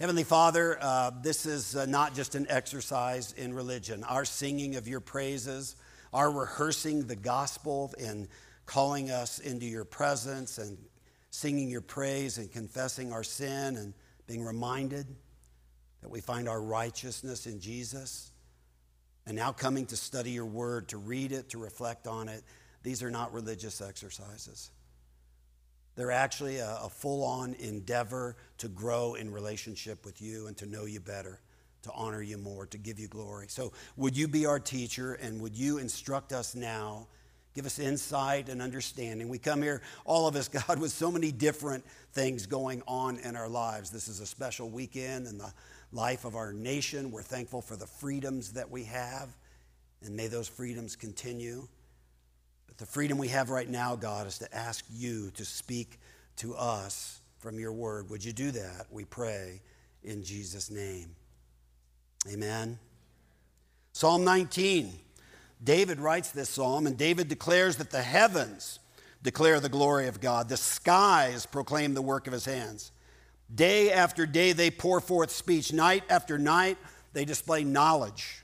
Heavenly Father, uh, this is uh, not just an exercise in religion. Our singing of your praises, our rehearsing the gospel and calling us into your presence and singing your praise and confessing our sin and being reminded that we find our righteousness in Jesus. And now coming to study your word, to read it, to reflect on it, these are not religious exercises. They're actually a, a full on endeavor to grow in relationship with you and to know you better, to honor you more, to give you glory. So, would you be our teacher and would you instruct us now? Give us insight and understanding. We come here, all of us, God, with so many different things going on in our lives. This is a special weekend in the life of our nation. We're thankful for the freedoms that we have, and may those freedoms continue. The freedom we have right now, God, is to ask you to speak to us from your word. Would you do that? We pray in Jesus' name. Amen. Psalm 19. David writes this psalm, and David declares that the heavens declare the glory of God, the skies proclaim the work of his hands. Day after day, they pour forth speech. Night after night, they display knowledge.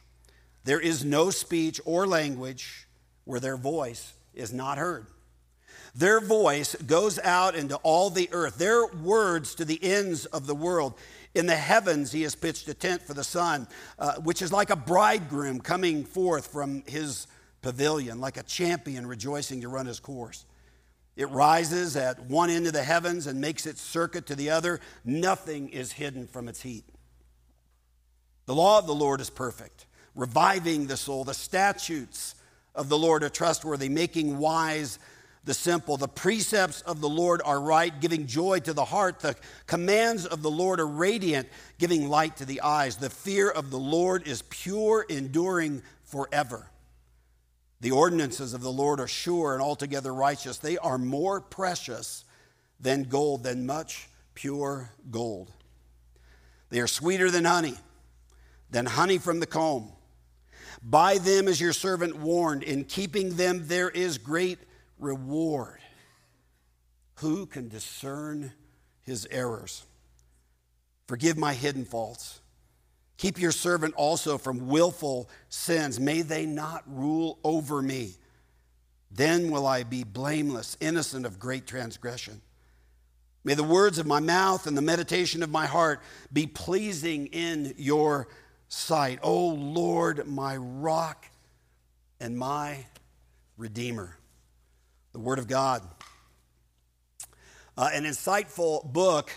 There is no speech or language where their voice is not heard. Their voice goes out into all the earth, their words to the ends of the world. In the heavens, he has pitched a tent for the sun, uh, which is like a bridegroom coming forth from his pavilion, like a champion rejoicing to run his course. It rises at one end of the heavens and makes its circuit to the other. Nothing is hidden from its heat. The law of the Lord is perfect, reviving the soul. The statutes of the Lord are trustworthy, making wise the simple. The precepts of the Lord are right, giving joy to the heart. The commands of the Lord are radiant, giving light to the eyes. The fear of the Lord is pure, enduring forever. The ordinances of the Lord are sure and altogether righteous. They are more precious than gold, than much pure gold. They are sweeter than honey, than honey from the comb. By them is your servant warned. In keeping them, there is great reward. Who can discern his errors? Forgive my hidden faults Keep your servant also from willful sins. May they not rule over me. Then will I be blameless, innocent of great transgression. May the words of my mouth and the meditation of my heart be pleasing in your sight. O Lord, my rock and my redeemer. The Word of God. Uh, an insightful book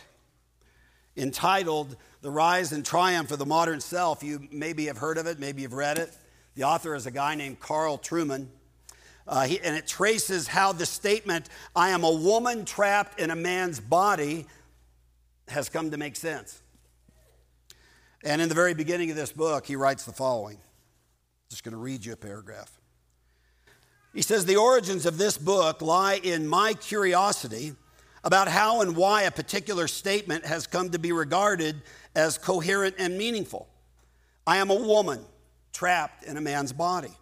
entitled the Rise and Triumph of the Modern Self. You maybe have heard of it, maybe you've read it. The author is a guy named Carl Trueman. Uh, he, and it traces how the statement, I am a woman trapped in a man's body, has come to make sense. And in the very beginning of this book, he writes the following. I'm just going to read you a paragraph. He says, The origins of this book lie in my curiosity about how and why a particular statement has come to be regarded as coherent and meaningful. I am a woman trapped in a man's body.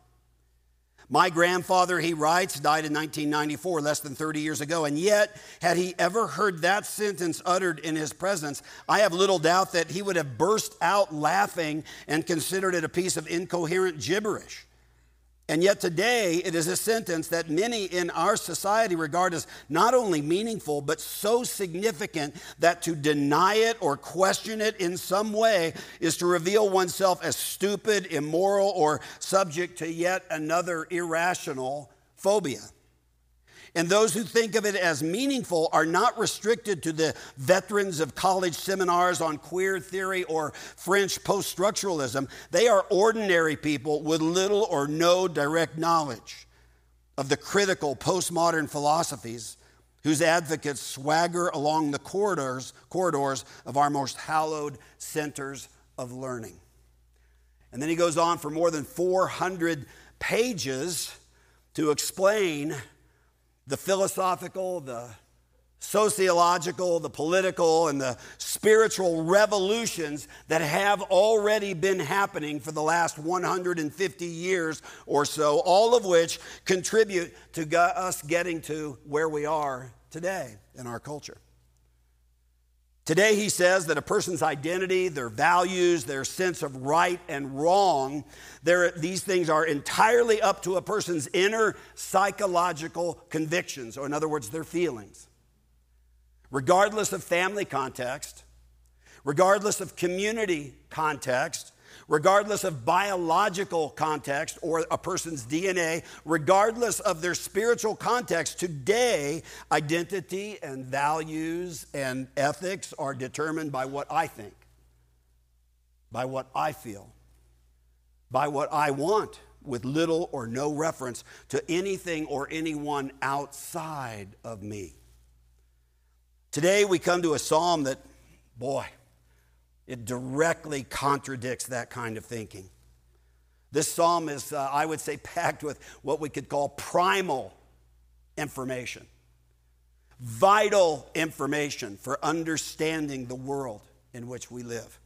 My grandfather, he writes, died in 1994, less than 30 years ago, and yet, had he ever heard that sentence uttered in his presence, I have little doubt that he would have burst out laughing and considered it a piece of incoherent gibberish. And yet, today, it is a sentence that many in our society regard as not only meaningful, but so significant that to deny it or question it in some way is to reveal oneself as stupid, immoral, or subject to yet another irrational phobia. And those who think of it as meaningful are not restricted to the veterans of college seminars on queer theory or French post structuralism. They are ordinary people with little or no direct knowledge of the critical postmodern philosophies whose advocates swagger along the corridors, corridors of our most hallowed centers of learning. And then he goes on for more than 400 pages to explain the philosophical, the sociological, the political, and the spiritual revolutions that have already been happening for the last 150 years or so, all of which contribute to us getting to where we are today in our culture. Today, he says that a person's identity, their values, their sense of right and wrong, these things are entirely up to a person's inner psychological convictions, or in other words, their feelings. Regardless of family context, regardless of community context, regardless of biological context or a person's DNA, regardless of their spiritual context, today, identity and values and ethics are determined by what I think, by what I feel, by what I want, with little or no reference to anything or anyone outside of me. Today, we come to a psalm that, boy, it directly contradicts that kind of thinking. This psalm is, uh, I would say, packed with what we could call primal information, vital information for understanding the world in which we live.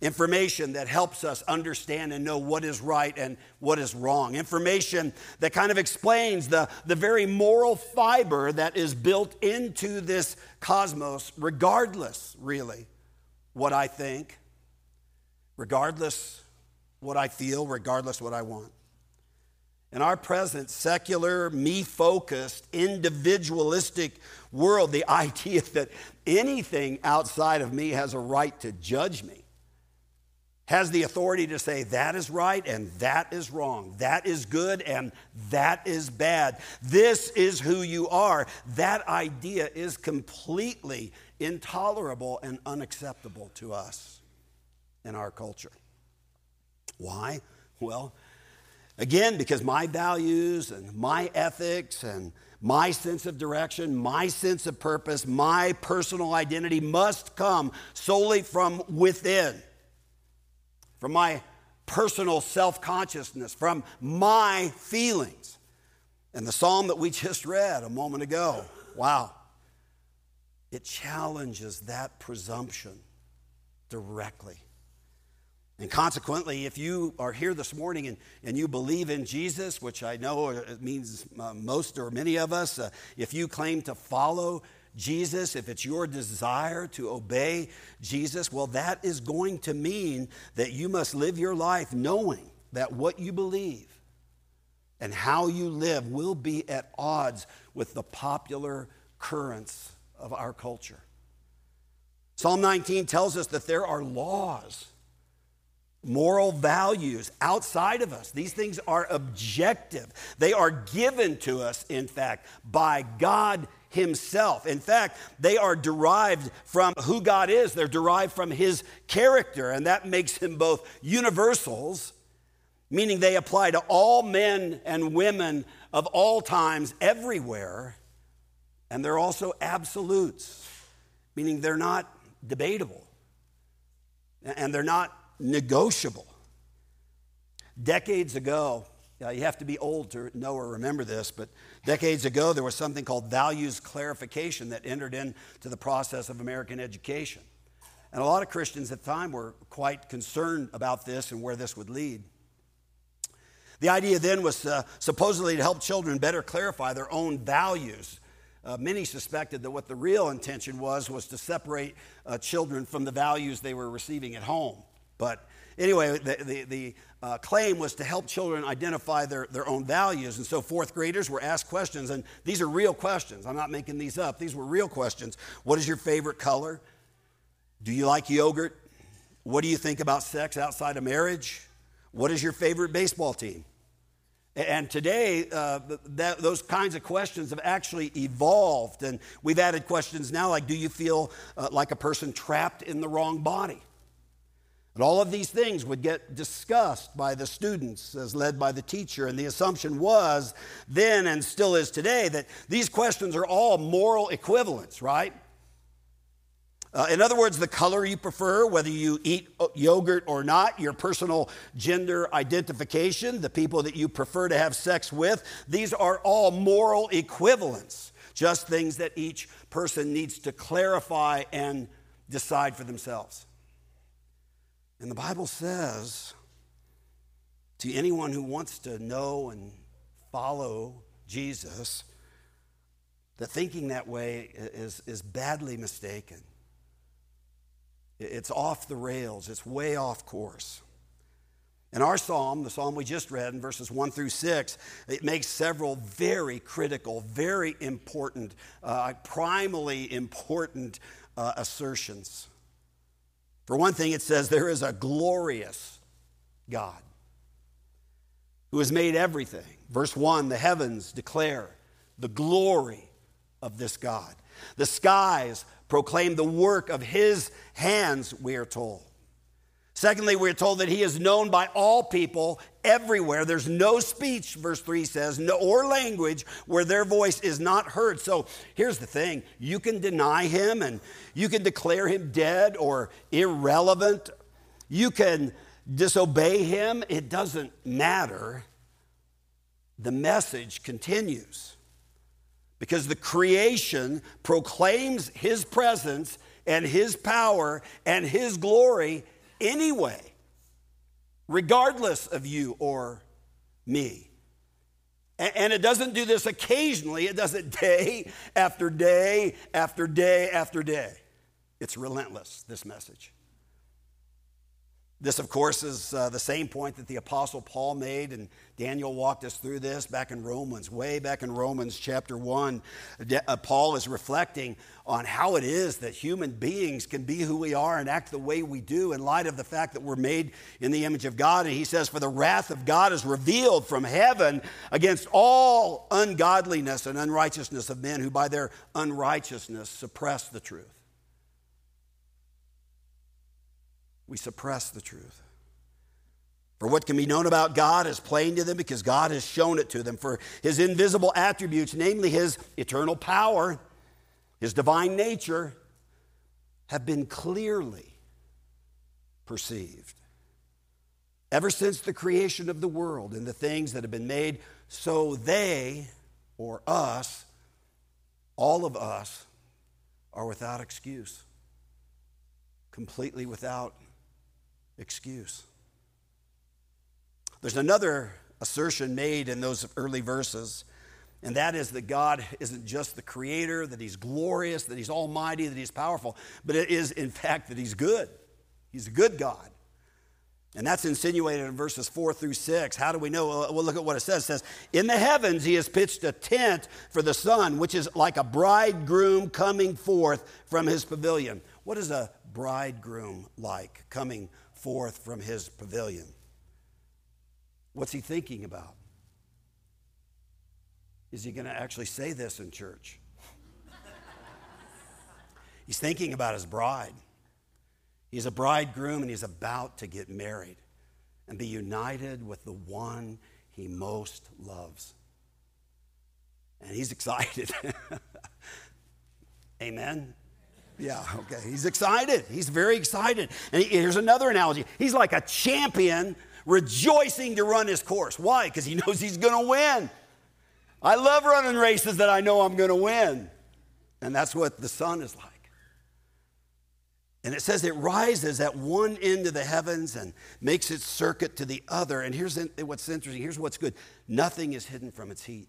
Information that helps us understand and know what is right and what is wrong. Information that kind of explains the, the very moral fiber that is built into this cosmos, regardless, really, what I think, regardless what I feel, regardless what I want. In our present secular, me focused, individualistic world, the idea that anything outside of me has a right to judge me, has the authority to say that is right and that is wrong, that is good and that is bad, this is who you are, that idea is completely intolerable and unacceptable to us in our culture. Why? Well, again, because my values and my ethics and my sense of direction, my sense of purpose, my personal identity must come solely from within, from my personal self consciousness, from my feelings. And the psalm that we just read a moment ago, wow, it challenges that presumption directly. And consequently, if you are here this morning and, and you believe in Jesus, which I know it means uh, most or many of us, uh, if you claim to follow Jesus, if it's your desire to obey Jesus, well, that is going to mean that you must live your life knowing that what you believe and how you live will be at odds with the popular currents of our culture. Psalm 19 tells us that there are laws, moral values outside of us. These things are objective, they are given to us, in fact, by God Himself. In fact, they are derived from who God is, they're derived from His character, and that makes Him both universals, meaning they apply to all men and women of all times, everywhere and they're also absolutes, meaning they're not debatable and they're not negotiable. Decades ago, you have to be old to know or remember this, but decades ago there was something called values clarification that entered into the process of American education. And a lot of Christians at the time were quite concerned about this and where this would lead. The idea then was uh, supposedly to help children better clarify their own values uh, many suspected that what the real intention was was to separate uh, children from the values they were receiving at home. But anyway, the, the, the uh, claim was to help children identify their, their own values. And so fourth graders were asked questions, and these are real questions. I'm not making these up. These were real questions. What is your favorite color? Do you like yogurt? What do you think about sex outside of marriage? What is your favorite baseball team? And today, uh, that, those kinds of questions have actually evolved. And we've added questions now like Do you feel uh, like a person trapped in the wrong body? And all of these things would get discussed by the students as led by the teacher. And the assumption was then and still is today that these questions are all moral equivalents, right? Uh, in other words, the color you prefer, whether you eat yogurt or not, your personal gender identification, the people that you prefer to have sex with, these are all moral equivalents, just things that each person needs to clarify and decide for themselves. And the Bible says to anyone who wants to know and follow Jesus that thinking that way is, is badly mistaken It's off the rails, it's way off course. In our psalm, the psalm we just read in verses 1 through 6, it makes several very critical, very important, uh, primally important uh, assertions. For one thing, it says there is a glorious God who has made everything. Verse 1 the heavens declare the glory of this God. The skies proclaim the work of his hands, we are told. Secondly, we're told that he is known by all people everywhere. There's no speech, verse 3 says, no, or language where their voice is not heard. So here's the thing you can deny him and you can declare him dead or irrelevant. You can disobey him. It doesn't matter. The message continues because the creation proclaims his presence and his power and his glory anyway, regardless of you or me. And it doesn't do this occasionally, it does it day after day after day after day. It's relentless, this message. This, of course, is uh, the same point that the Apostle Paul made, and Daniel walked us through this back in Romans, way back in Romans chapter 1. Uh, Paul is reflecting on how it is that human beings can be who we are and act the way we do in light of the fact that we're made in the image of God. And he says, For the wrath of God is revealed from heaven against all ungodliness and unrighteousness of men who by their unrighteousness suppress the truth. We suppress the truth. For what can be known about God is plain to them because God has shown it to them. For his invisible attributes, namely his eternal power, his divine nature, have been clearly perceived. Ever since the creation of the world and the things that have been made, so they, or us, all of us, are without excuse, completely without excuse. There's another assertion made in those early verses, and that is that God isn't just the creator, that He's glorious, that He's almighty, that He's powerful, but it is, in fact, that He's good. He's a good God. And that's insinuated in verses four through six. How do we know? Well, look at what it says. It says, In the heavens he has pitched a tent for the sun, which is like a bridegroom coming forth from his pavilion. What is a bridegroom like coming forth from his pavilion. What's he thinking about? Is he going to actually say this in church? he's thinking about his bride. He's a bridegroom and he's about to get married and be united with the one he most loves. And he's excited. Amen. Yeah, okay. He's excited. He's very excited. And here's another analogy he's like a champion rejoicing to run his course. Why? Because he knows he's going to win. I love running races that I know I'm going to win. And that's what the sun is like. And it says it rises at one end of the heavens and makes its circuit to the other. And here's what's interesting here's what's good nothing is hidden from its heat.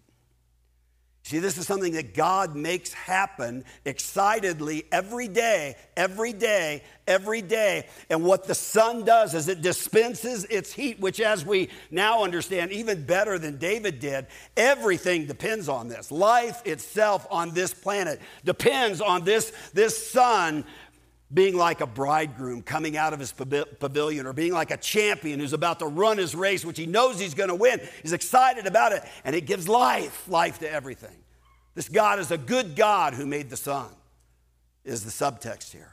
See, this is something that God makes happen excitedly every day, every day, every day. And what the sun does is it dispenses its heat, which, as we now understand, even better than David did, everything depends on this. Life itself on this planet depends on this, this sun being like a bridegroom coming out of his pavilion or being like a champion who's about to run his race, which he knows he's going to win. He's excited about it, and it gives life, life to everything. This God is a good God who made the sun, is the subtext here.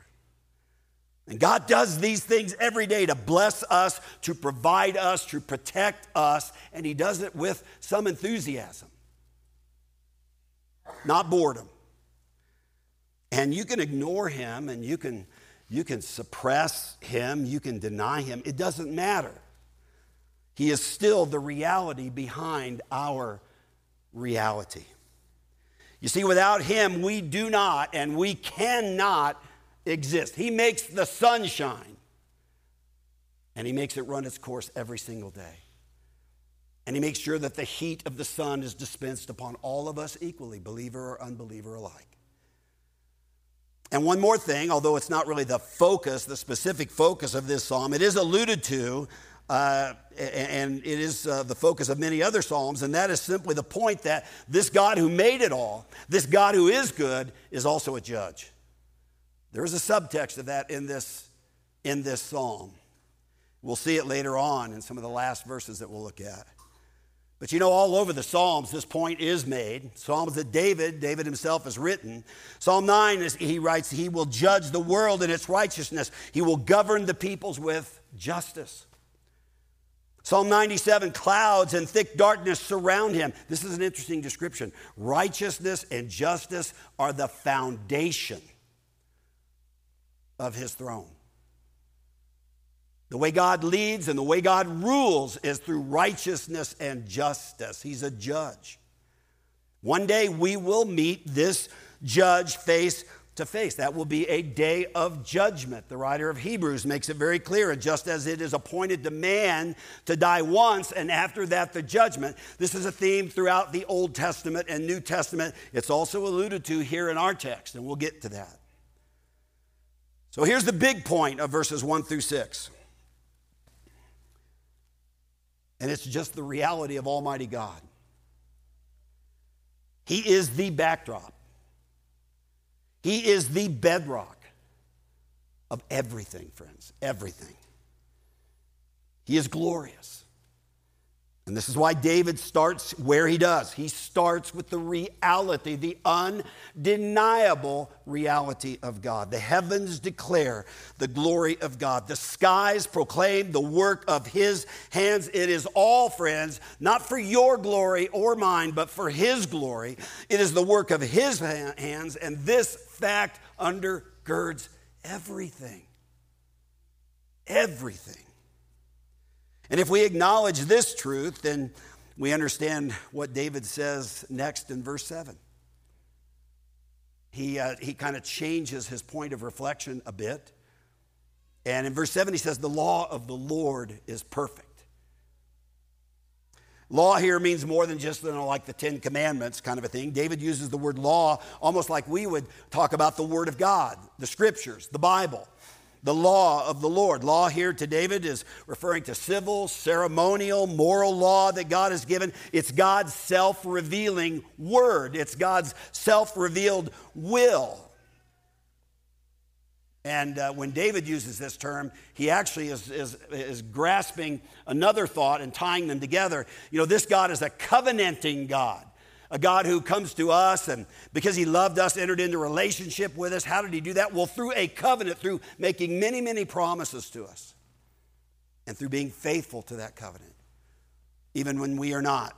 And God does these things every day to bless us, to provide us, to protect us, and He does it with some enthusiasm, not boredom. And you can ignore him and you can, you can suppress him, you can deny him. It doesn't matter. He is still the reality behind our reality. You see, without him, we do not and we cannot exist. He makes the sun shine and he makes it run its course every single day. And he makes sure that the heat of the sun is dispensed upon all of us equally, believer or unbeliever alike. And one more thing, although it's not really the focus, the specific focus of this psalm, it is alluded to, uh, and it is uh, the focus of many other psalms, and that is simply the point that this God who made it all, this God who is good, is also a judge. There is a subtext of that in this, in this psalm. We'll see it later on in some of the last verses that we'll look at. But you know, all over the Psalms, this point is made. Psalms that David, David himself, has written. Psalm 9, is, he writes, He will judge the world in its righteousness, He will govern the peoples with justice. Psalm 97 clouds and thick darkness surround him. This is an interesting description. Righteousness and justice are the foundation of his throne. The way God leads and the way God rules is through righteousness and justice. He's a judge. One day we will meet this judge face to face. That will be a day of judgment. The writer of Hebrews makes it very clear. Just as it is appointed to man to die once, and after that, the judgment, this is a theme throughout the Old Testament and New Testament. It's also alluded to here in our text, and we'll get to that. So here's the big point of verses 1 through 6. And it's just the reality of Almighty God. He is the backdrop, He is the bedrock of everything, friends. Everything. He is glorious. And this is why David starts where he does. He starts with the reality, the undeniable reality of God. The heavens declare the glory of God. The skies proclaim the work of his hands. It is all, friends, not for your glory or mine, but for his glory. It is the work of his hands, and this fact undergirds everything. Everything. And if we acknowledge this truth, then we understand what David says next in verse 7. He, uh, he kind of changes his point of reflection a bit. And in verse 7, he says, The law of the Lord is perfect. Law here means more than just you know, like the Ten Commandments kind of a thing. David uses the word law almost like we would talk about the Word of God, the Scriptures, the Bible the law of the Lord. Law here to David is referring to civil, ceremonial, moral law that God has given. It's God's self revealing word, it's God's self revealed will. And uh, when David uses this term, he actually is, is, is grasping another thought and tying them together. You know, this God is a covenanting God a God who comes to us and because he loved us, entered into relationship with us. How did he do that? Well, through a covenant, through making many, many promises to us, and through being faithful to that covenant, even when we are not.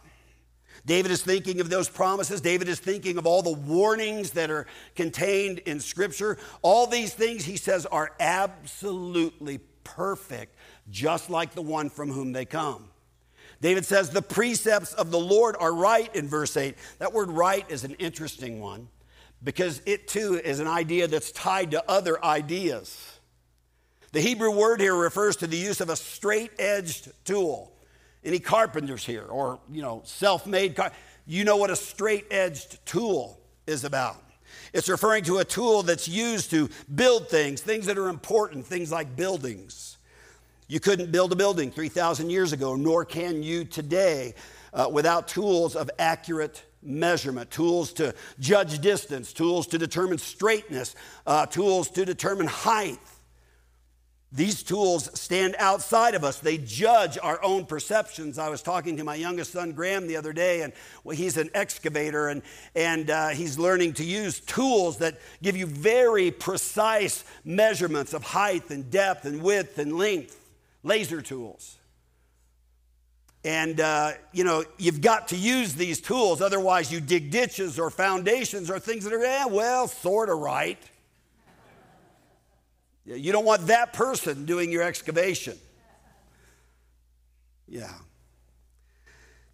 David is thinking of those promises. David is thinking of all the warnings that are contained in Scripture. All these things, he says, are absolutely perfect, just like the one from whom they come. David says, The precepts of the Lord are right in verse 8. That word right is an interesting one because it too is an idea that's tied to other ideas. The Hebrew word here refers to the use of a straight edged tool. Any carpenters here or, you know, self made, car- you know what a straight edged tool is about. It's referring to a tool that's used to build things, things that are important, things like buildings. You couldn't build a building 3,000 years ago, nor can you today uh, without tools of accurate measurement, tools to judge distance, tools to determine straightness, uh, tools to determine height. These tools stand outside of us. They judge our own perceptions. I was talking to my youngest son, Graham, the other day, and well, he's an excavator, and, and uh, he's learning to use tools that give you very precise measurements of height and depth and width and length laser tools. And, uh, you know, you've got to use these tools, otherwise, you dig ditches or foundations or things that are, eh, well, sort of right. You don't want that person doing your excavation. Yeah.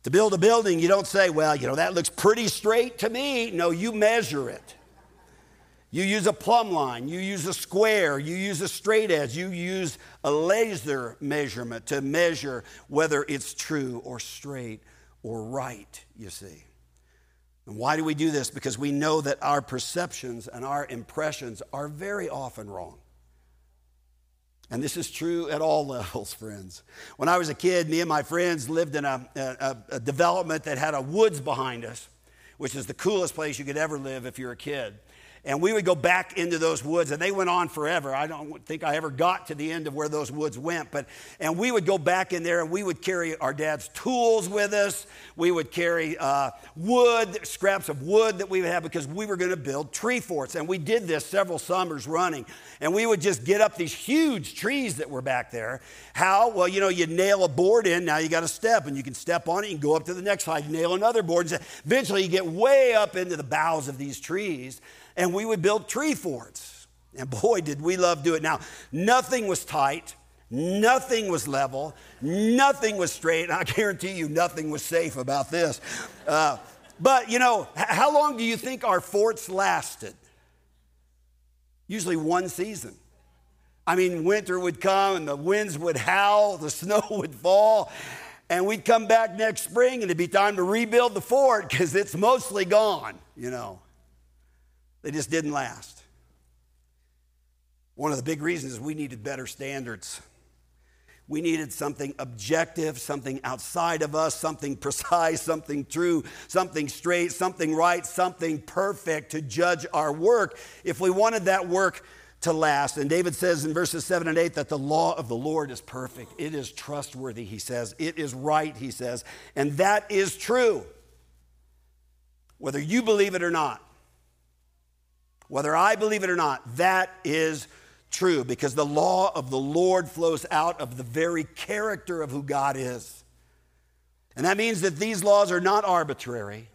To build a building, you don't say, well, you know, that looks pretty straight to me. No, you measure it. You use a plumb line, you use a square, you use a straight edge, you use a laser measurement to measure whether it's true or straight or right, you see. And why do we do this? Because we know that our perceptions and our impressions are very often wrong. And this is true at all levels, friends. When I was a kid, me and my friends lived in a, a, a, development that had a woods behind us, which is the coolest place you could ever live if you're a kid. And we would go back into those woods, and they went on forever. I don't think I ever got to the end of where those woods went, but and we would go back in there, and we would carry our dad's tools with us. We would carry uh, wood, scraps of wood that we would have because we were going to build tree forts, and we did this several summers running. And we would just get up these huge trees that were back there. How? Well, you know, you nail a board in. Now you got a step, and you can step on it. and go up to the next height, nail another board. And eventually, you get way up into the boughs of these trees and we would build tree forts. And boy, did we love do it. Now, nothing was tight, nothing was level, nothing was straight. And I guarantee you, nothing was safe about this. Uh, but you know, how long do you think our forts lasted? Usually one season. I mean, winter would come and the winds would howl, the snow would fall, and we'd come back next spring and it'd be time to rebuild the fort because it's mostly gone, you know. They just didn't last. One of the big reasons is we needed better standards. We needed something objective, something outside of us, something precise, something true, something straight, something right, something perfect to judge our work if we wanted that work to last. And David says in verses 7 and 8 that the law of the Lord is perfect. It is trustworthy, he says. It is right, he says. And that is true, whether you believe it or not. Whether I believe it or not, that is true because the law of the Lord flows out of the very character of who God is. And that means that these laws are not arbitrary.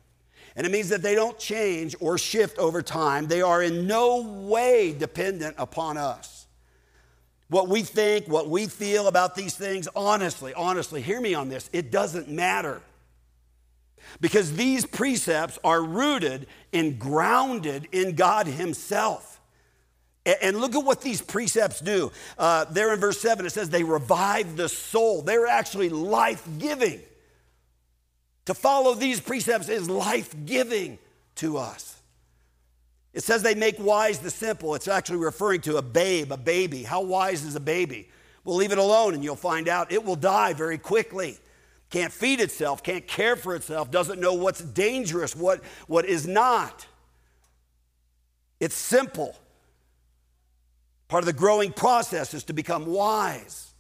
And it means that they don't change or shift over time. They are in no way dependent upon us. What we think, what we feel about these things, honestly, honestly, hear me on this, it doesn't matter. Because these precepts are rooted and grounded in God Himself. And look at what these precepts do. Uh, there in verse 7, it says they revive the soul. They're actually life giving. To follow these precepts is life giving to us. It says they make wise the simple. It's actually referring to a babe, a baby. How wise is a baby? Well, leave it alone and you'll find out it will die very quickly can't feed itself, can't care for itself, doesn't know what's dangerous, what, what is not. It's simple. Part of the growing process is to become wise.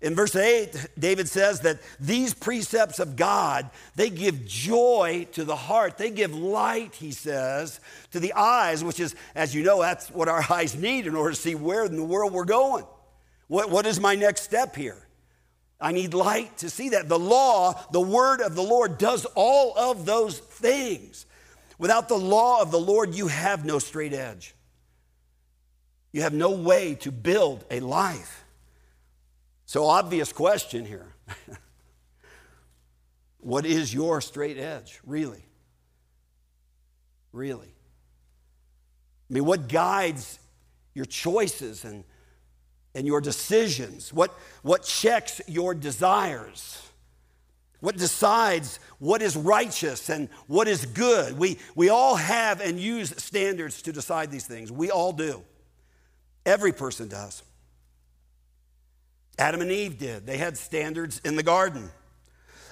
In verse 8, David says that these precepts of God, they give joy to the heart. They give light, he says, to the eyes, which is, as you know, that's what our eyes need in order to see where in the world we're going. What, what is my next step here? I need light to see that. The law, the word of the Lord, does all of those things. Without the law of the Lord, you have no straight edge. You have no way to build a life. So, obvious question here What is your straight edge, really? Really? I mean, what guides your choices and and your decisions? What, what checks your desires? What decides what is righteous and what is good? We, we all have and use standards to decide these things. We all do. Every person does. Adam and Eve did. They had standards in the garden.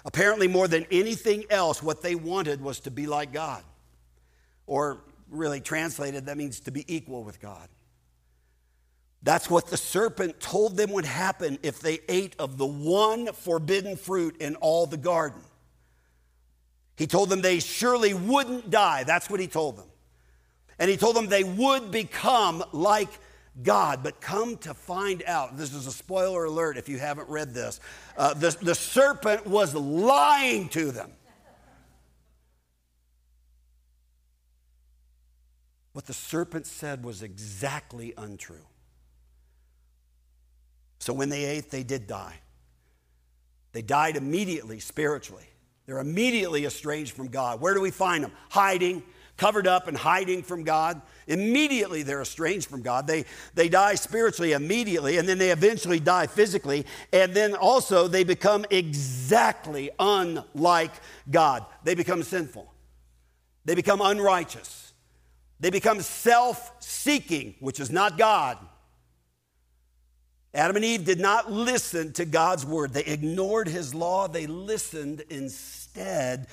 Apparently, more than anything else, what they wanted was to be like God. Or, really translated, that means to be equal with God. That's what the serpent told them would happen if they ate of the one forbidden fruit in all the garden. He told them they surely wouldn't die. That's what he told them. And he told them they would become like God. But come to find out, this is a spoiler alert if you haven't read this, uh, the, the serpent was lying to them. What the serpent said was exactly untrue. So when they ate, they did die. They died immediately spiritually. They're immediately estranged from God. Where do we find them? Hiding, covered up and hiding from God. Immediately they're estranged from God. They, they die spiritually immediately, and then they eventually die physically. And then also they become exactly unlike God. They become sinful, they become unrighteous, they become self seeking, which is not God. Adam and Eve did not listen to God's word. They ignored his law. They listened instead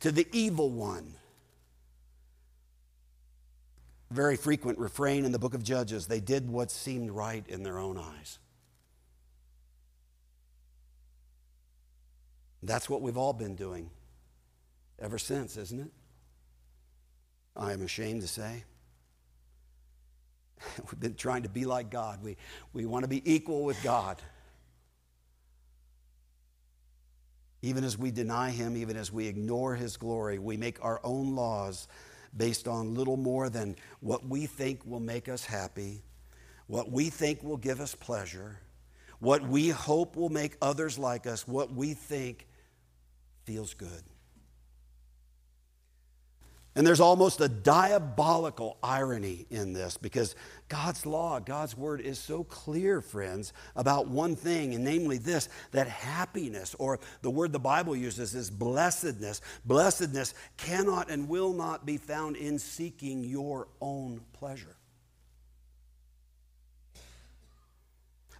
to the evil one. Very frequent refrain in the book of Judges they did what seemed right in their own eyes. That's what we've all been doing ever since, isn't it? I am ashamed to say. We've been trying to be like God. We, we want to be equal with God. Even as we deny Him, even as we ignore His glory, we make our own laws based on little more than what we think will make us happy, what we think will give us pleasure, what we hope will make others like us, what we think feels good. And there's almost a diabolical irony in this because God's law, God's word is so clear, friends, about one thing, and namely this that happiness, or the word the Bible uses is blessedness, blessedness cannot and will not be found in seeking your own pleasure.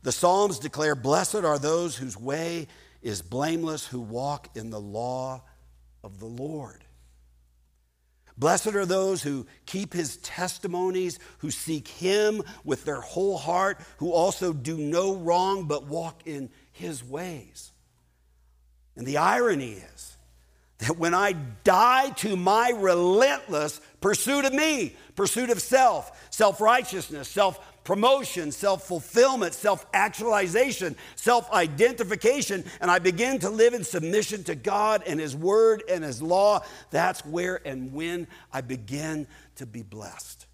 The Psalms declare, Blessed are those whose way is blameless, who walk in the law of the Lord. Blessed are those who keep his testimonies, who seek him with their whole heart, who also do no wrong but walk in his ways. And the irony is that when I die to my relentless pursuit of me, pursuit of self, self righteousness, self promotion, self fulfillment, self actualization, self identification, and I begin to live in submission to God and His Word and His law, that's where and when I begin to be blessed,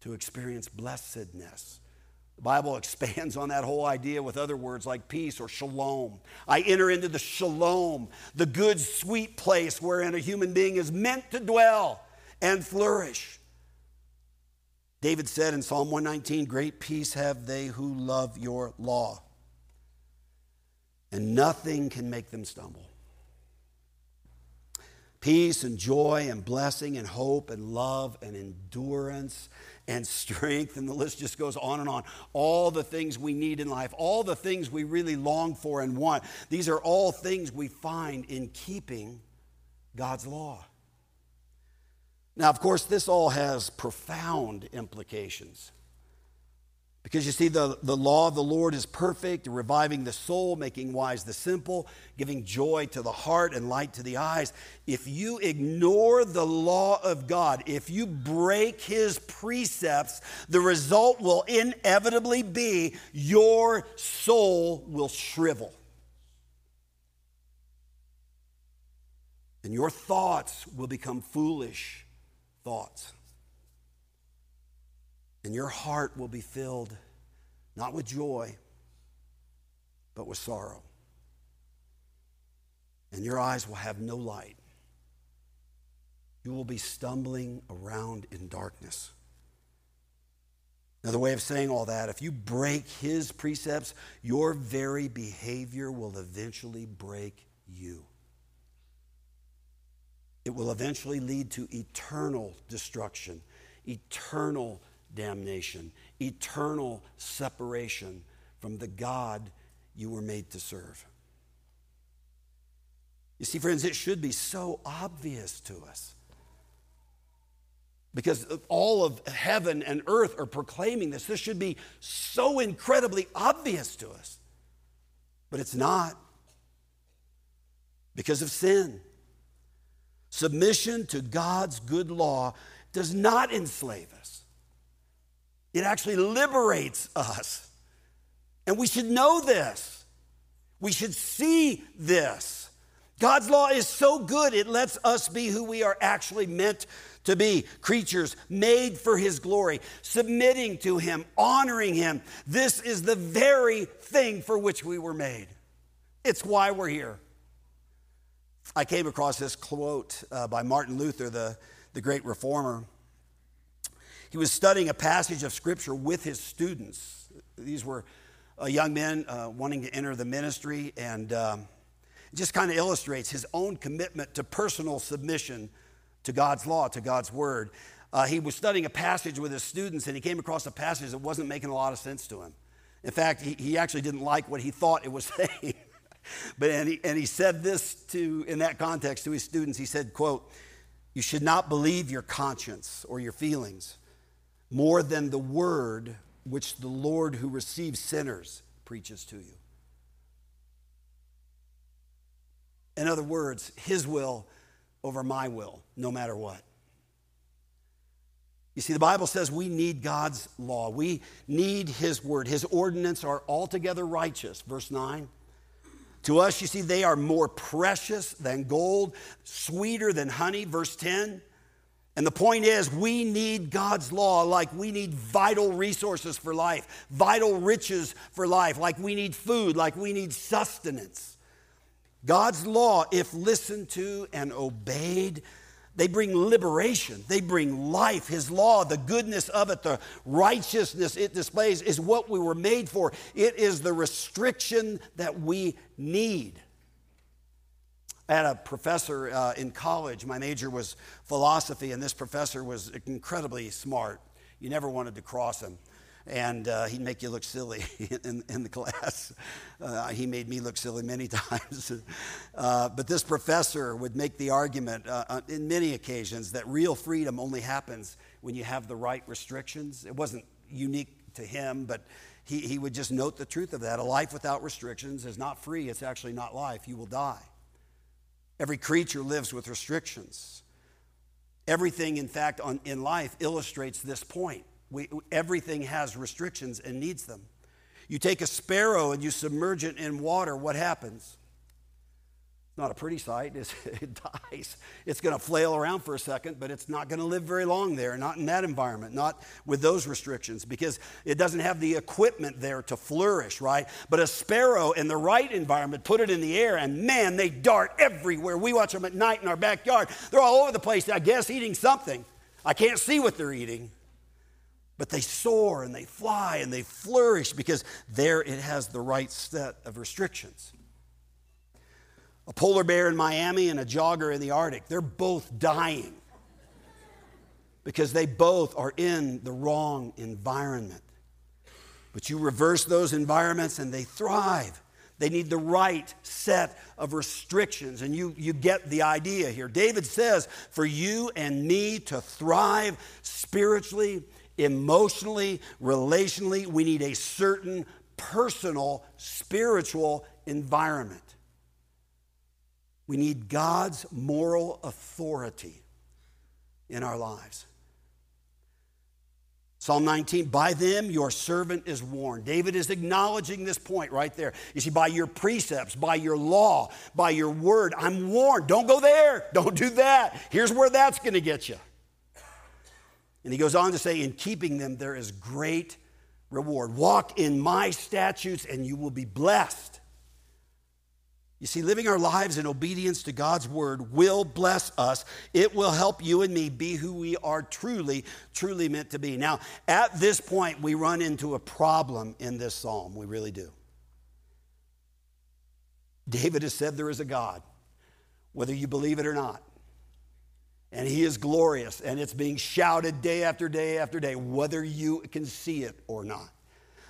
to experience blessedness. The Bible expands on that whole idea with other words like peace or shalom. I enter into the shalom, the good, sweet place wherein a human being is meant to dwell and flourish. David said in Psalm 119, Great peace have they who love your law, and nothing can make them stumble. Peace and joy and blessing and hope and love and endurance and strength, and the list just goes on and on. All the things we need in life, all the things we really long for and want, these are all things we find in keeping God's law. Now, of course, this all has profound implications. Because you see, the, the law of the Lord is perfect, reviving the soul, making wise the simple, giving joy to the heart and light to the eyes. If you ignore the law of God, if you break his precepts, the result will inevitably be your soul will shrivel. And your thoughts will become foolish thoughts. And your heart will be filled not with joy, but with sorrow. And your eyes will have no light. You will be stumbling around in darkness. Another way of saying all that, if you break his precepts, your very behavior will eventually break you. It will eventually lead to eternal destruction, eternal damnation, eternal separation from the God you were made to serve. You see, friends, it should be so obvious to us. Because all of heaven and earth are proclaiming this. This should be so incredibly obvious to us. But it's not because of sin. Submission to God's good law does not enslave us, it actually liberates us. And we should know this. We should see this. God's law is so good, it lets us be who we are actually meant to be creatures made for His glory, submitting to Him, honoring Him. This is the very thing for which we were made. It's why we're here. I came across this quote uh, by Martin Luther, the, the great reformer. He was studying a passage of scripture with his students. These were uh, young men uh, wanting to enter the ministry, and um, it just kind of illustrates his own commitment to personal submission to God's law, to God's word. Uh, he was studying a passage with his students, and he came across a passage that wasn't making a lot of sense to him. In fact, he, he actually didn't like what he thought it was saying. But and he, and he said this to in that context to his students. He said, "quote You should not believe your conscience or your feelings more than the word which the Lord who receives sinners preaches to you." In other words, His will over my will, no matter what. You see, the Bible says we need God's law. We need His word. His ordinance are altogether righteous. Verse 9. To us, you see, they are more precious than gold, sweeter than honey. Verse 10. And the point is, we need God's law like we need vital resources for life, vital riches for life, like we need food, like we need sustenance. God's law, if listened to and obeyed, they bring liberation. They bring life. His law, the goodness of it, the righteousness it displays is what we were made for. It is the restriction that we need. I had a professor uh, in college. My major was philosophy, and this professor was incredibly smart. You never wanted to cross him and uh, he'd make you look silly in, in the class. Uh, he made me look silly many times. Uh, but this professor would make the argument uh, uh, in many occasions that real freedom only happens when you have the right restrictions. It wasn't unique to him, but he, he would just note the truth of that. A life without restrictions is not free, it's actually not life. You will die. Every creature lives with restrictions. Everything, in fact, on, in life illustrates this point. We, everything has restrictions and needs them. You take a sparrow and you submerge it in water, what happens? Not a pretty sight. it dies. It's going to flail around for a second, but it's not going to live very long there, not in that environment, not with those restrictions, because it doesn't have the equipment there to flourish, right? But a sparrow in the right environment, put it in the air, and man, they dart everywhere. We watch them at night in our backyard. They're all over the place, I guess, eating something. I can't see what they're eating. But they soar and they fly and they flourish because there it has the right set of restrictions. A polar bear in Miami and a jogger in the Arctic, they're both dying because they both are in the wrong environment. But you reverse those environments and they thrive. They need the right set of restrictions, and you, you get the idea here. David says, For you and me to thrive spiritually, emotionally, relationally. We need a certain personal, spiritual environment. We need God's moral authority in our lives. Psalm 19, by them your servant is warned. David is acknowledging this point right there. You see, by your precepts, by your law, by your word, I'm warned. Don't go there. Don't do that. Here's where that's going to get you. And he goes on to say, In keeping them, there is great reward. Walk in my statutes, and you will be blessed. You see, living our lives in obedience to God's word will bless us. It will help you and me be who we are truly, truly meant to be. Now, at this point, we run into a problem in this psalm. We really do. David has said there is a God, whether you believe it or not and he is glorious and it's being shouted day after day after day whether you can see it or not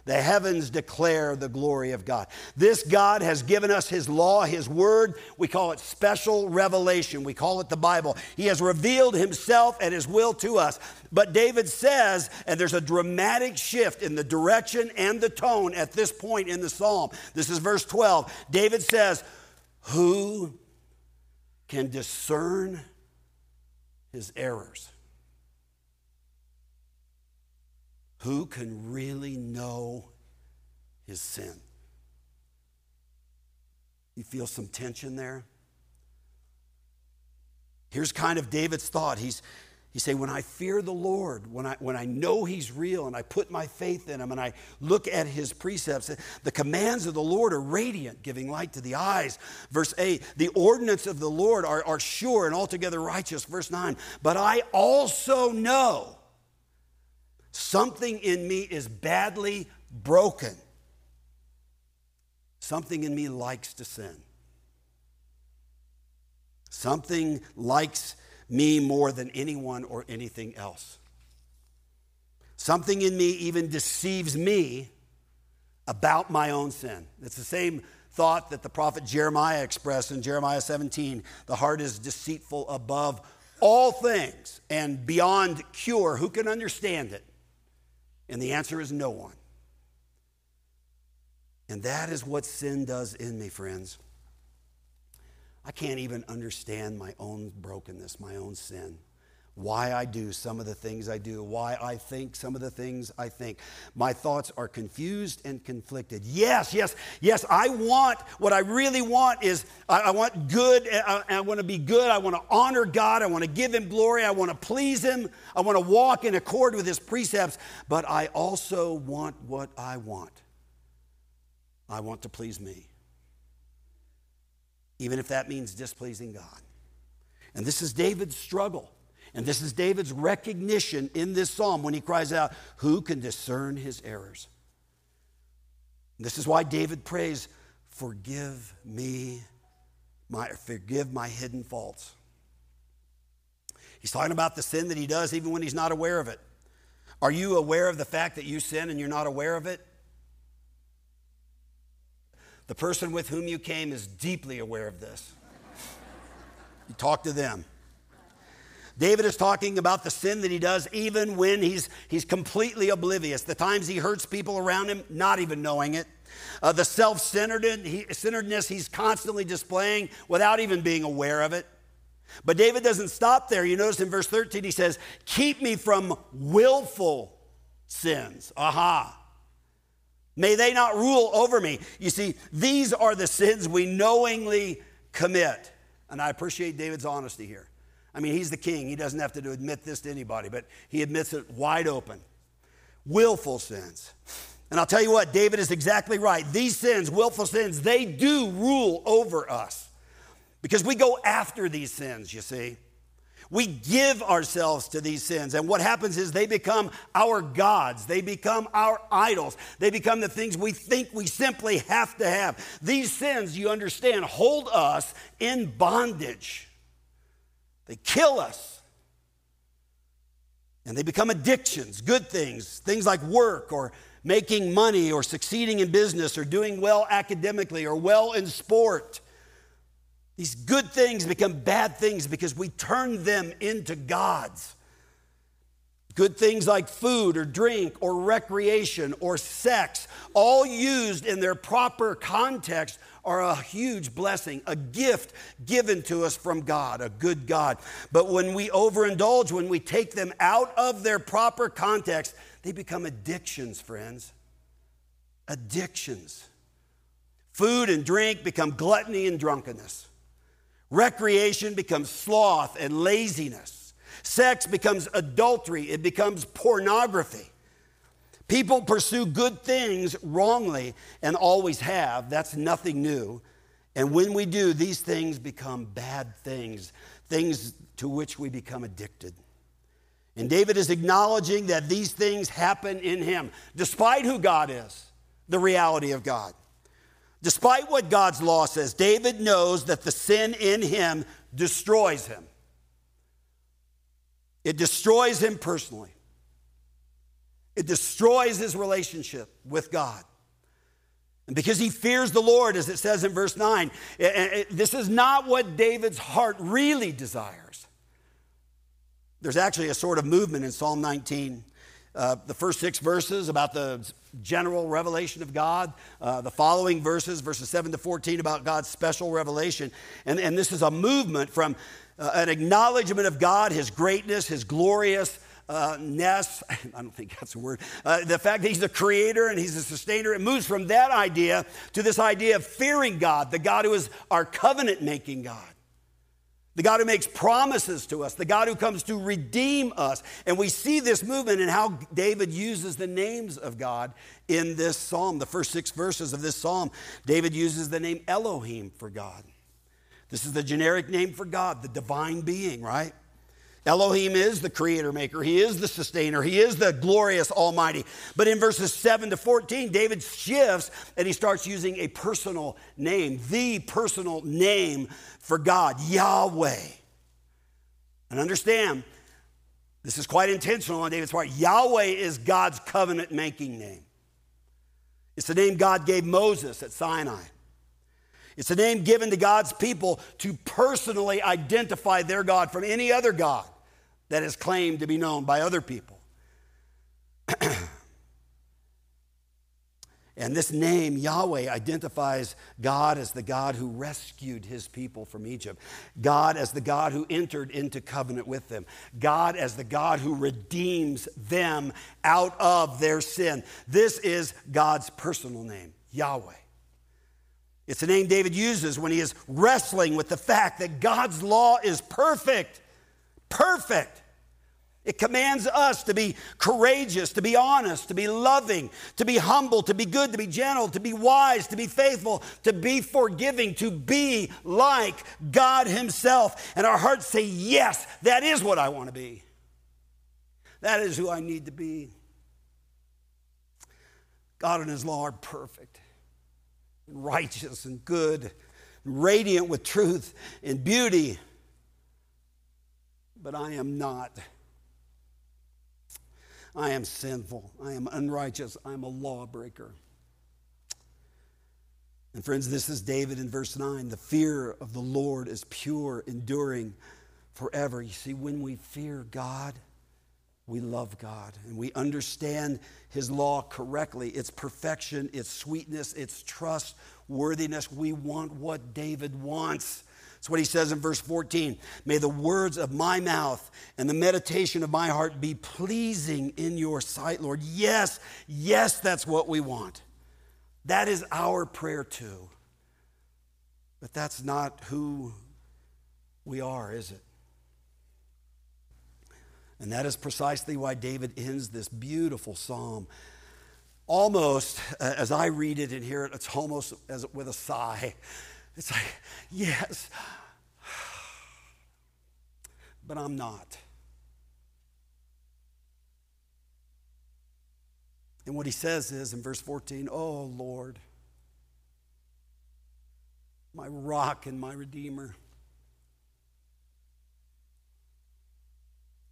the heavens declare the glory of God. This God has given us His law, His word. We call it special revelation. We call it the Bible. He has revealed Himself and His will to us. But David says, and there's a dramatic shift in the direction and the tone at this point in the psalm. This is verse 12. David says, Who can discern his errors. Who can really know his sin? You feel some tension there? Here's kind of David's thought. He's, You say, when I fear the Lord, when I, when I know He's real and I put my faith in Him and I look at His precepts, the commands of the Lord are radiant, giving light to the eyes. Verse 8, the ordinance of the Lord are, are sure and altogether righteous. Verse 9, but I also know something in me is badly broken. Something in me likes to sin. Something likes me more than anyone or anything else. Something in me even deceives me about my own sin. It's the same thought that the prophet Jeremiah expressed in Jeremiah 17 the heart is deceitful above all things and beyond cure. Who can understand it? And the answer is no one. And that is what sin does in me, friends. I can't even understand my own brokenness, my own sin. Why I do some of the things I do, why I think some of the things I think. My thoughts are confused and conflicted. Yes, yes, yes, I want, what I really want is I, I want good, I, I want to be good, I want to honor God, I want to give Him glory, I want to please Him, I want to walk in accord with His precepts, but I also want what I want. I want to please me even if that means displeasing God. And this is David's struggle. And this is David's recognition in this psalm when he cries out, Who can discern his errors? This is why David prays, Forgive me, my, forgive my hidden faults. He's talking about the sin that he does even when he's not aware of it. Are you aware of the fact that you sin and you're not aware of it? The person with whom you came is deeply aware of this. You talk to them. David is talking about the sin that he does even when he's, he's completely oblivious. The times he hurts people around him, not even knowing it. Uh, the self centeredness he's constantly displaying without even being aware of it. But David doesn't stop there. You notice in verse 13 he says, Keep me from willful sins. Aha. May they not rule over me. You see, these are the sins we knowingly commit. And I appreciate David's honesty here. I mean, he's the king. He doesn't have to admit this to anybody, but he admits it wide open. Willful sins. And I'll tell you what, David is exactly right. These sins, willful sins, they do rule over us because we go after these sins, you see. We give ourselves to these sins, and what happens is they become our gods. They become our idols. They become the things we think we simply have to have. These sins, you understand, hold us in bondage. They kill us. And they become addictions, good things, things like work or making money or succeeding in business or doing well academically or well in sport. These good things become bad things because we turn them into gods. Good things like food or drink or recreation or sex, all used in their proper context, are a huge blessing, a gift given to us from God, a good God. But when we overindulge, when we take them out of their proper context, they become addictions, friends. Addictions. Food and drink become gluttony and drunkenness. Recreation becomes sloth and laziness. Sex becomes adultery, it becomes pornography. People pursue good things wrongly and always have. That's nothing new. And when we do, these things become bad things, things to which we become addicted. And David is acknowledging that these things happen in him, despite who God is, the reality of God. Despite what God's law says, David knows that the sin in him destroys him. It destroys him personally. It destroys his relationship with God. And because he fears the Lord, as it says in verse 9, eh, eh, eh, this is not what David's heart really desires. There's actually a sort of movement in Psalm 19 uh, the first six verses about the general revelation of God, uh, the following verses, verses 7 to 14, about God's special revelation. And, and this is a movement from uh, an acknowledgement of God, His greatness, His glorious. Uh, ness, I don't think that's a word. Uh, the fact that he's the creator and he's the sustainer, it moves from that idea to this idea of fearing God, the God who is our covenant making God. The God who makes promises to us, the God who comes to redeem us. And we see this movement in how David uses the names of God in this psalm. The first six verses of this psalm, David uses the name Elohim for God. This is the generic name for God, the divine being, right? Elohim is the creator maker. He is the sustainer. He is the glorious almighty. But in verses 7 to 14, David shifts and he starts using a personal name, the personal name for God, Yahweh. And understand, this is quite intentional on David's part. Yahweh is God's covenant making name. It's the name God gave Moses at Sinai. It's a name given to God's people to personally identify their God from any other God that is claimed to be known by other people. and this name, Yahweh, identifies God as the God who rescued his people from Egypt, God as the God who entered into covenant with them, God as the God who redeems them out of their sin. This is God's personal name, Yahweh. It's a name David uses when he is wrestling with the fact that God's law is perfect perfect. It commands us to be courageous, to be honest, to be loving, to be humble, to be good, to be gentle, to be wise, to be faithful, to be forgiving, to be like God Himself. And our hearts say, Yes, that is what I want to be. That is who I need to be. God and His law are perfect, righteous, and good, radiant with truth and beauty but I am not. I am sinful. I am unrighteous. I am a lawbreaker. And friends, this is David in verse 9. The fear of the Lord is pure, enduring forever. You see, when we fear God, we love God and we understand His law correctly. Its perfection, its sweetness, its trustworthiness. We want what David wants. That's what he says in verse 14. May the words of my mouth and the meditation of my heart be pleasing in your sight, Lord. Yes, yes, that's what we want. That is our prayer too. But that's not who we are, is it? And that is precisely why David ends this beautiful psalm. Almost, uh, as I read it and hear it, it's almost as with a sigh. It's like, yes, but I'm not. And what he says is in verse 14, Oh Lord, my rock and my redeemer.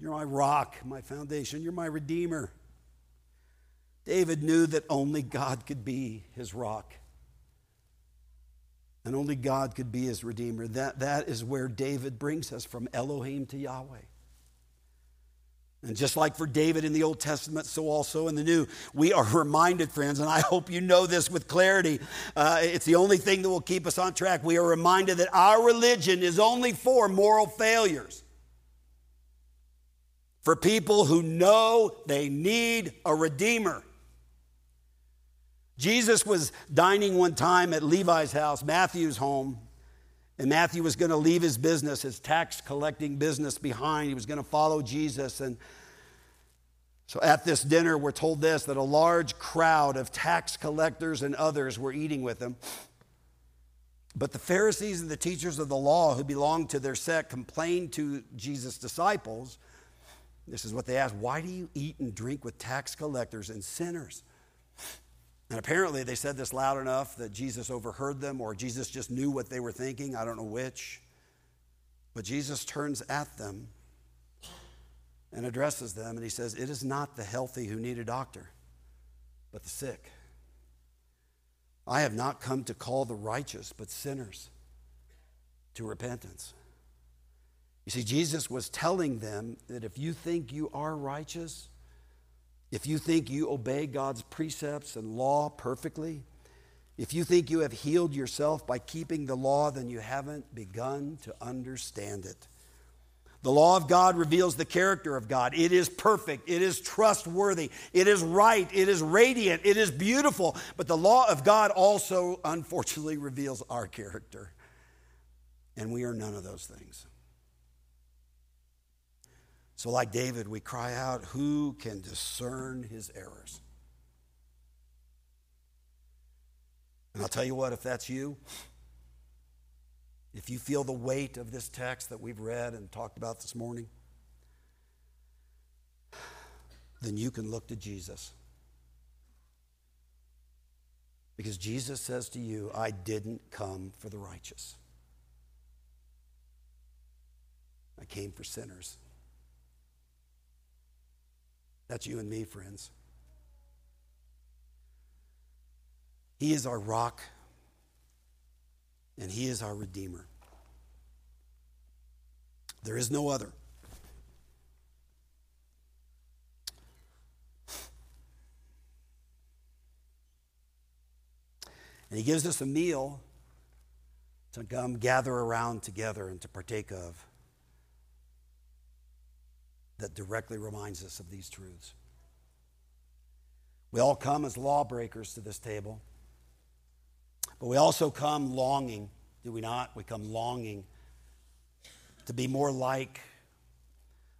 You're my rock, my foundation. You're my redeemer. David knew that only God could be his rock. And only God could be his redeemer. That, that is where David brings us from Elohim to Yahweh. And just like for David in the Old Testament, so also in the New, we are reminded, friends, and I hope you know this with clarity. Uh, it's the only thing that will keep us on track. We are reminded that our religion is only for moral failures, for people who know they need a Redeemer. Jesus was dining one time at Levi's house, Matthew's home, and Matthew was going to leave his business, his tax collecting business behind. He was going to follow Jesus. And so at this dinner, we're told this that a large crowd of tax collectors and others were eating with him. But the Pharisees and the teachers of the law who belonged to their sect complained to Jesus' disciples. This is what they asked Why do you eat and drink with tax collectors and sinners? And apparently they said this loud enough that Jesus overheard them, or Jesus just knew what they were thinking. I don't know which. But Jesus turns at them and addresses them, and he says, It is not the healthy who need a doctor, but the sick. I have not come to call the righteous, but sinners to repentance. You see, Jesus was telling them that if you think you are righteous, if you think you obey God's precepts and law perfectly, if you think you have healed yourself by keeping the law, then you haven't begun to understand it. The law of God reveals the character of God. It is perfect. It is trustworthy. It is right. It is radiant. It is beautiful. But the law of God also, unfortunately, reveals our character. And we are none of those things. So, like David, we cry out, Who can discern his errors? And I'll tell you what, if that's you, if you feel the weight of this text that we've read and talked about this morning, then you can look to Jesus. Because Jesus says to you, I didn't come for the righteous, I came for sinners. That's you and me, friends. He is our rock, and He is our Redeemer. There is no other. And He gives us a meal to come gather around together and to partake of that directly reminds us of these truths. We all come as lawbreakers to this table, but we also come longing, do we not? We come longing to be more like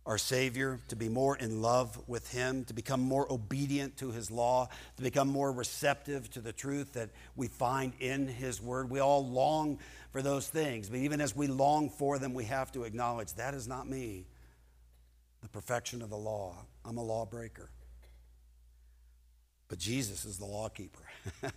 our Savior, to be more in love with Him, to become more obedient to His law, to become more receptive to the truth that we find in His Word. We all long for those things, but even as we long for them, we have to acknowledge that is not me the perfection of the law. I'm a lawbreaker. But Jesus is the lawkeeper.